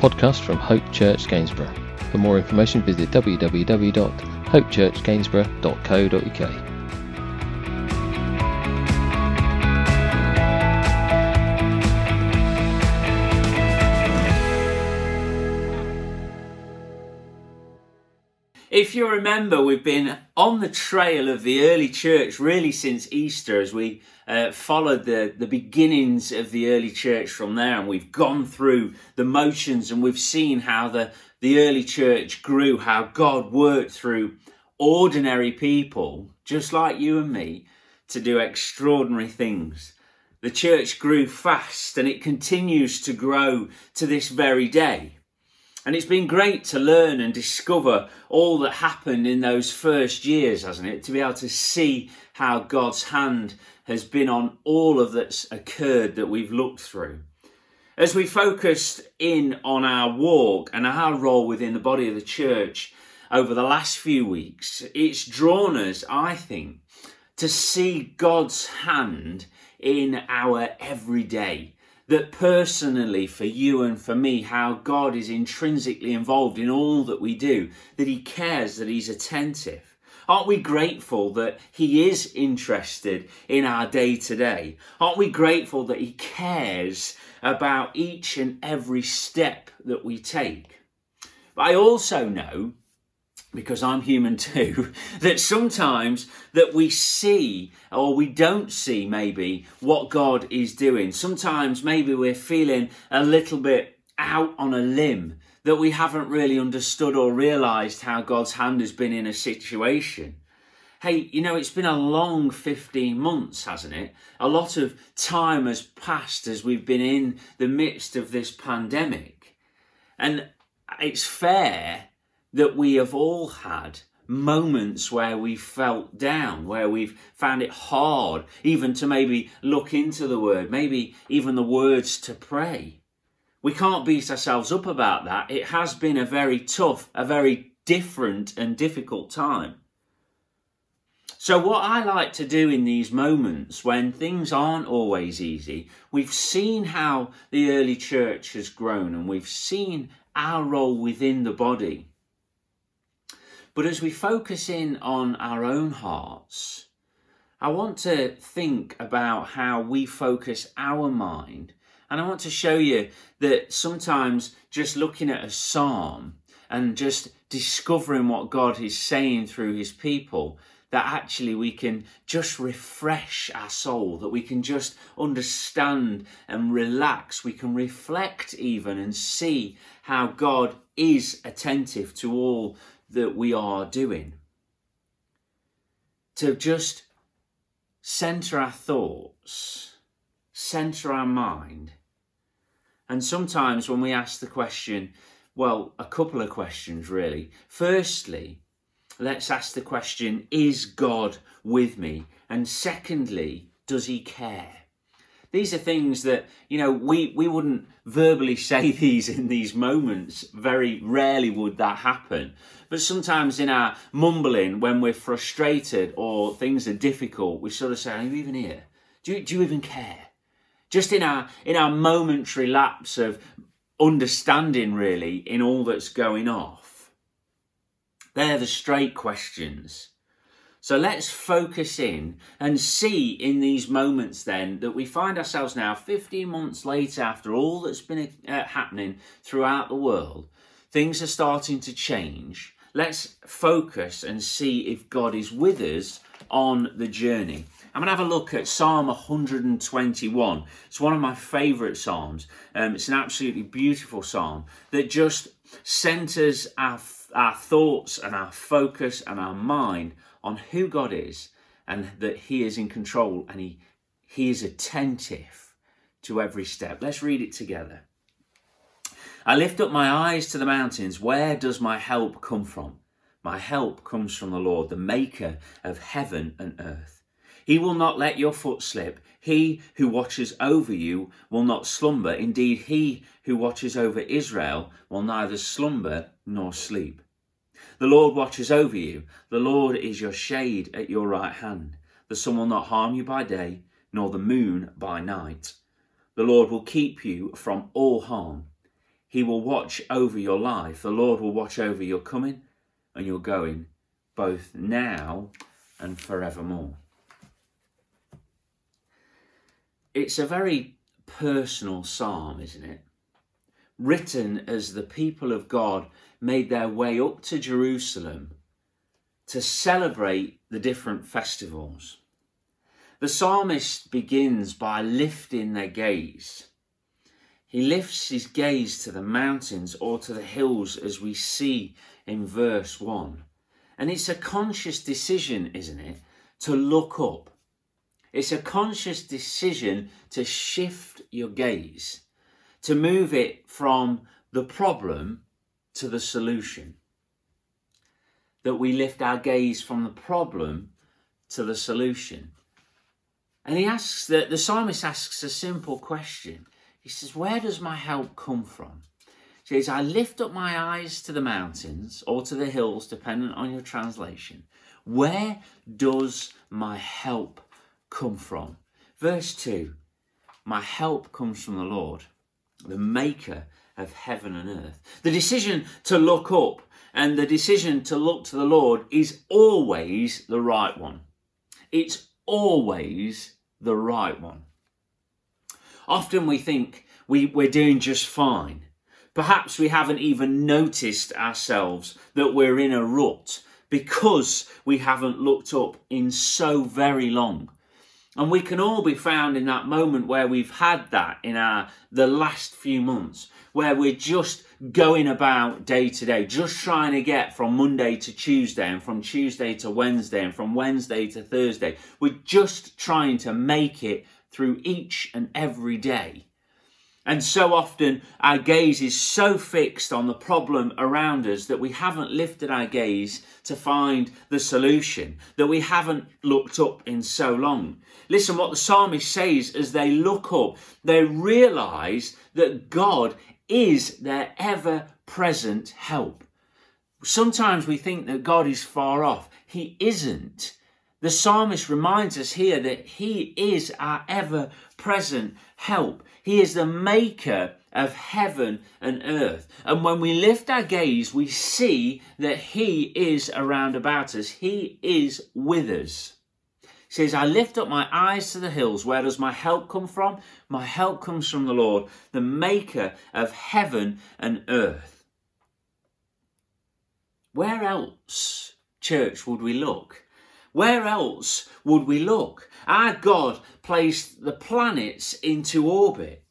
podcast from Hope Church Gainsborough. For more information, visit www.hopechurchgainsborough.co.uk. If you remember, we've been on the trail of the early church really since Easter as we uh, followed the, the beginnings of the early church from there. And we've gone through the motions and we've seen how the, the early church grew, how God worked through ordinary people, just like you and me, to do extraordinary things. The church grew fast and it continues to grow to this very day. And it's been great to learn and discover all that happened in those first years, hasn't it? To be able to see how God's hand has been on all of that's occurred that we've looked through. As we focused in on our walk and our role within the body of the church over the last few weeks, it's drawn us, I think, to see God's hand in our everyday that personally for you and for me, how God is intrinsically involved in all that we do, that He cares, that He's attentive. Aren't we grateful that He is interested in our day to day? Aren't we grateful that He cares about each and every step that we take? But I also know because I'm human too, that sometimes that we see or we don't see maybe what God is doing. Sometimes maybe we're feeling a little bit out on a limb that we haven't really understood or realized how God's hand has been in a situation. Hey, you know, it's been a long 15 months, hasn't it? A lot of time has passed as we've been in the midst of this pandemic. And it's fair that we have all had moments where we felt down, where we've found it hard even to maybe look into the word, maybe even the words to pray. We can't beat ourselves up about that. It has been a very tough, a very different and difficult time. So, what I like to do in these moments when things aren't always easy, we've seen how the early church has grown and we've seen our role within the body. But as we focus in on our own hearts, I want to think about how we focus our mind. And I want to show you that sometimes just looking at a psalm and just discovering what God is saying through his people, that actually we can just refresh our soul, that we can just understand and relax. We can reflect even and see how God is attentive to all that we are doing. To just center our thoughts, center our mind. And sometimes when we ask the question, well, a couple of questions really. Firstly, let's ask the question, is God with me? And secondly, does he care? These are things that, you know, we, we wouldn't verbally say these in these moments. Very rarely would that happen. But sometimes in our mumbling, when we're frustrated or things are difficult, we sort of say, Are you even here? Do you, do you even care? Just in our in our momentary lapse of understanding really in all that's going off. They're the straight questions. So let's focus in and see in these moments then that we find ourselves now 15 months later after all that's been uh, happening throughout the world. Things are starting to change. Let's focus and see if God is with us on the journey. I'm going to have a look at Psalm 121. It's one of my favourite Psalms. Um, it's an absolutely beautiful Psalm that just centres our, our thoughts and our focus and our mind on who God is and that He is in control and He, he is attentive to every step. Let's read it together. I lift up my eyes to the mountains. Where does my help come from? My help comes from the Lord, the maker of heaven and earth. He will not let your foot slip. He who watches over you will not slumber. Indeed, he who watches over Israel will neither slumber nor sleep. The Lord watches over you. The Lord is your shade at your right hand. The sun will not harm you by day, nor the moon by night. The Lord will keep you from all harm. He will watch over your life. The Lord will watch over your coming and your going, both now and forevermore. It's a very personal psalm, isn't it? Written as the people of God made their way up to Jerusalem to celebrate the different festivals. The psalmist begins by lifting their gaze. He lifts his gaze to the mountains or to the hills, as we see in verse 1. And it's a conscious decision, isn't it, to look up. It's a conscious decision to shift your gaze, to move it from the problem to the solution. That we lift our gaze from the problem to the solution. And he asks that the psalmist asks a simple question. He says, Where does my help come from? He says, I lift up my eyes to the mountains or to the hills, dependent on your translation. Where does my help come from? Verse 2 My help comes from the Lord, the maker of heaven and earth. The decision to look up and the decision to look to the Lord is always the right one. It's always the right one. Often we think we, we're doing just fine. Perhaps we haven't even noticed ourselves that we're in a rut because we haven't looked up in so very long. And we can all be found in that moment where we've had that in our the last few months, where we're just going about day to day, just trying to get from Monday to Tuesday and from Tuesday to Wednesday and from Wednesday to Thursday. We're just trying to make it through each and every day. And so often our gaze is so fixed on the problem around us that we haven't lifted our gaze to find the solution, that we haven't looked up in so long. Listen what the psalmist says as they look up, they realize that God is their ever present help. Sometimes we think that God is far off. He isn't. The psalmist reminds us here that He is our ever present help. He is the maker of heaven and earth. And when we lift our gaze, we see that He is around about us, He is with us. He says, I lift up my eyes to the hills. Where does my help come from? My help comes from the Lord, the maker of heaven and earth. Where else, church, would we look? Where else would we look? Our God placed the planets into orbit.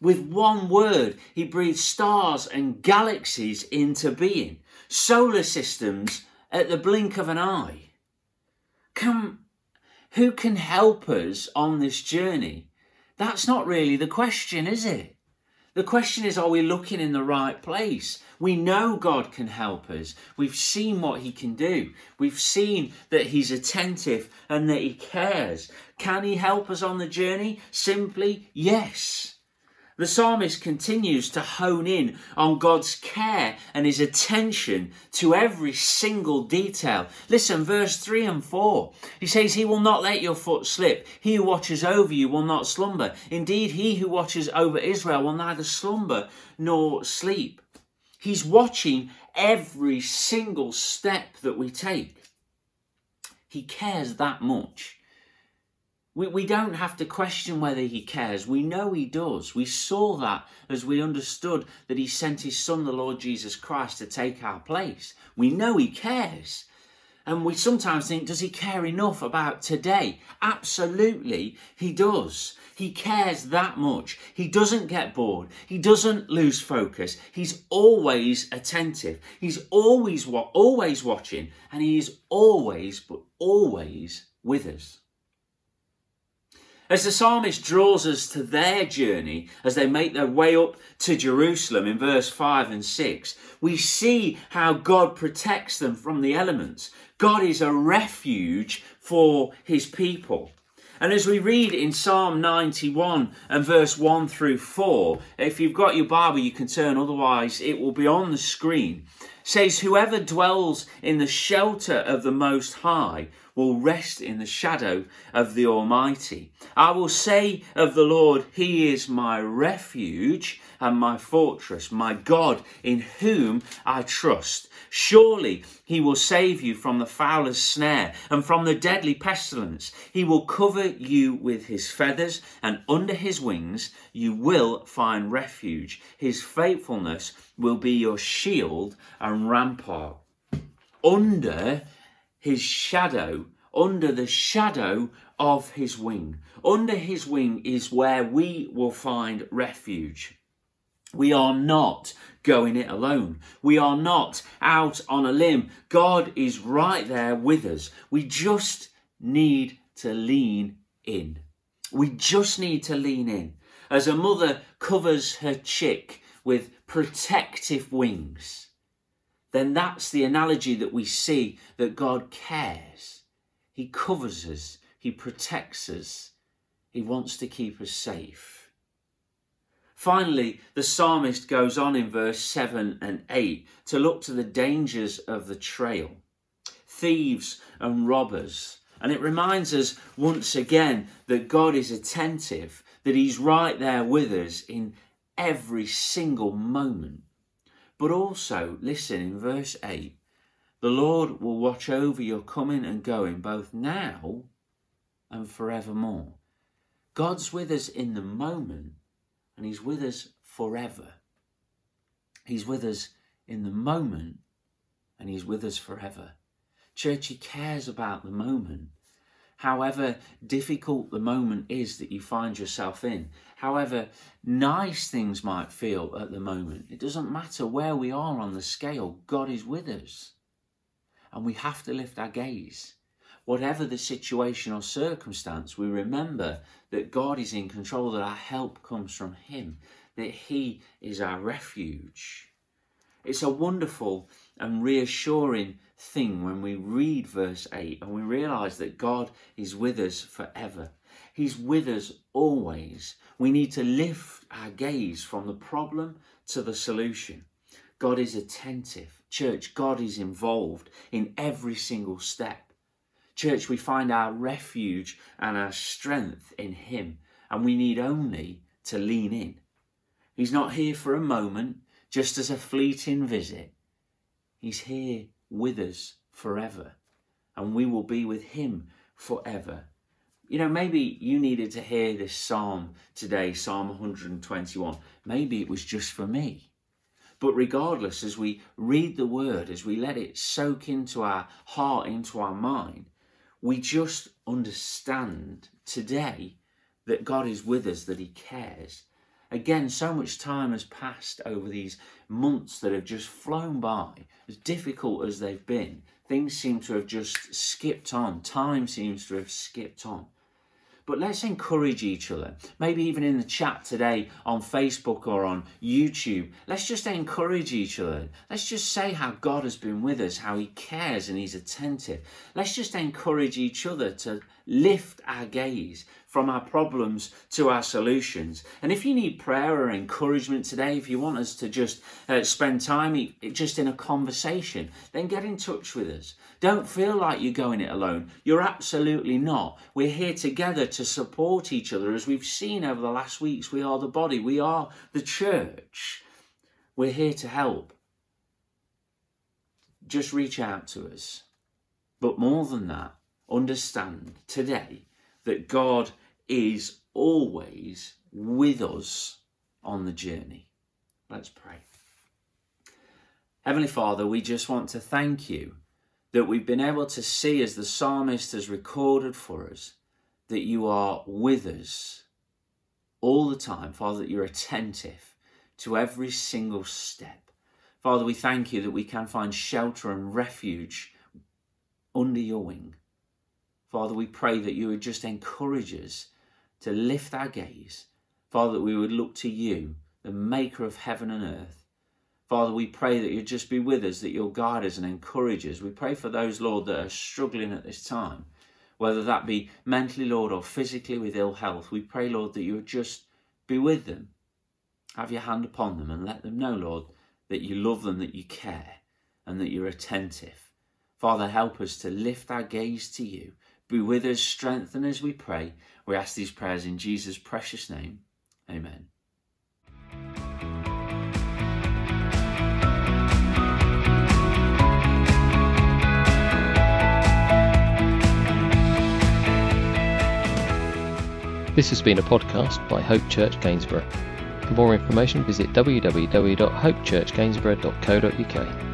With one word, he breathed stars and galaxies into being, solar systems at the blink of an eye. Can, who can help us on this journey? That's not really the question, is it? The question is, are we looking in the right place? We know God can help us. We've seen what He can do. We've seen that He's attentive and that He cares. Can He help us on the journey? Simply, yes. The psalmist continues to hone in on God's care and his attention to every single detail. Listen, verse 3 and 4. He says, He will not let your foot slip. He who watches over you will not slumber. Indeed, he who watches over Israel will neither slumber nor sleep. He's watching every single step that we take. He cares that much. We, we don't have to question whether he cares. We know he does. We saw that as we understood that he sent his son, the Lord Jesus Christ, to take our place. We know he cares. And we sometimes think, does he care enough about today? Absolutely, he does. He cares that much. He doesn't get bored. He doesn't lose focus. He's always attentive. He's always always watching, and he is always, but always with us. As the psalmist draws us to their journey as they make their way up to Jerusalem in verse 5 and 6, we see how God protects them from the elements. God is a refuge for his people. And as we read in Psalm 91 and verse 1 through 4, if you've got your Bible, you can turn, otherwise, it will be on the screen. Says, Whoever dwells in the shelter of the Most High will rest in the shadow of the Almighty. I will say of the Lord, He is my refuge and my fortress, my God in whom I trust. Surely he will save you from the fowler's snare and from the deadly pestilence. He will cover you with his feathers, and under his wings you will find refuge. His faithfulness will be your shield and rampart. Under his shadow, under the shadow of his wing. Under his wing is where we will find refuge. We are not going it alone. We are not out on a limb. God is right there with us. We just need to lean in. We just need to lean in. As a mother covers her chick with protective wings, then that's the analogy that we see that God cares. He covers us, He protects us, He wants to keep us safe. Finally, the psalmist goes on in verse 7 and 8 to look to the dangers of the trail, thieves and robbers. And it reminds us once again that God is attentive, that He's right there with us in every single moment. But also, listen in verse 8 the Lord will watch over your coming and going both now and forevermore. God's with us in the moment and He's with us forever. He's with us in the moment and He's with us forever. Church, He cares about the moment. However difficult the moment is that you find yourself in, however nice things might feel at the moment, it doesn't matter where we are on the scale, God is with us. And we have to lift our gaze whatever the situation or circumstance, we remember that God is in control, that our help comes from Him, that He is our refuge. It's a wonderful and reassuring thing when we read verse 8 and we realize that God is with us forever. He's with us always. We need to lift our gaze from the problem to the solution. God is attentive. Church, God is involved in every single step. Church, we find our refuge and our strength in Him, and we need only to lean in. He's not here for a moment, just as a fleeting visit. He's here with us forever, and we will be with Him forever. You know, maybe you needed to hear this psalm today, Psalm 121. Maybe it was just for me. But regardless, as we read the word, as we let it soak into our heart, into our mind, we just understand today that God is with us, that He cares. Again, so much time has passed over these months that have just flown by, as difficult as they've been. Things seem to have just skipped on. Time seems to have skipped on. But let's encourage each other. Maybe even in the chat today on Facebook or on YouTube. Let's just encourage each other. Let's just say how God has been with us, how He cares and He's attentive. Let's just encourage each other to lift our gaze from our problems to our solutions. And if you need prayer or encouragement today, if you want us to just uh, spend time just in a conversation, then get in touch with us. Don't feel like you're going it alone. You're absolutely not. We're here together to support each other. As we've seen over the last weeks, we are the body, we are the church. We're here to help. Just reach out to us. But more than that, understand today that God is always with us on the journey. Let's pray. Heavenly Father, we just want to thank you that we've been able to see, as the psalmist has recorded for us, that you are with us all the time. Father, that you're attentive to every single step. Father, we thank you that we can find shelter and refuge under your wing. Father, we pray that you would just encourage us to lift our gaze. Father, that we would look to you, the maker of heaven and earth. Father, we pray that you'd just be with us, that you'll guide us and encourage us. We pray for those, Lord, that are struggling at this time, whether that be mentally, Lord, or physically with ill health. We pray, Lord, that you would just be with them. Have your hand upon them and let them know, Lord, that you love them, that you care and that you're attentive. Father, help us to lift our gaze to you. Be with us, strengthen us, we pray. We ask these prayers in Jesus' precious name. Amen. This has been a podcast by Hope Church Gainsborough. For more information, visit www.hopechurchgainsborough.co.uk.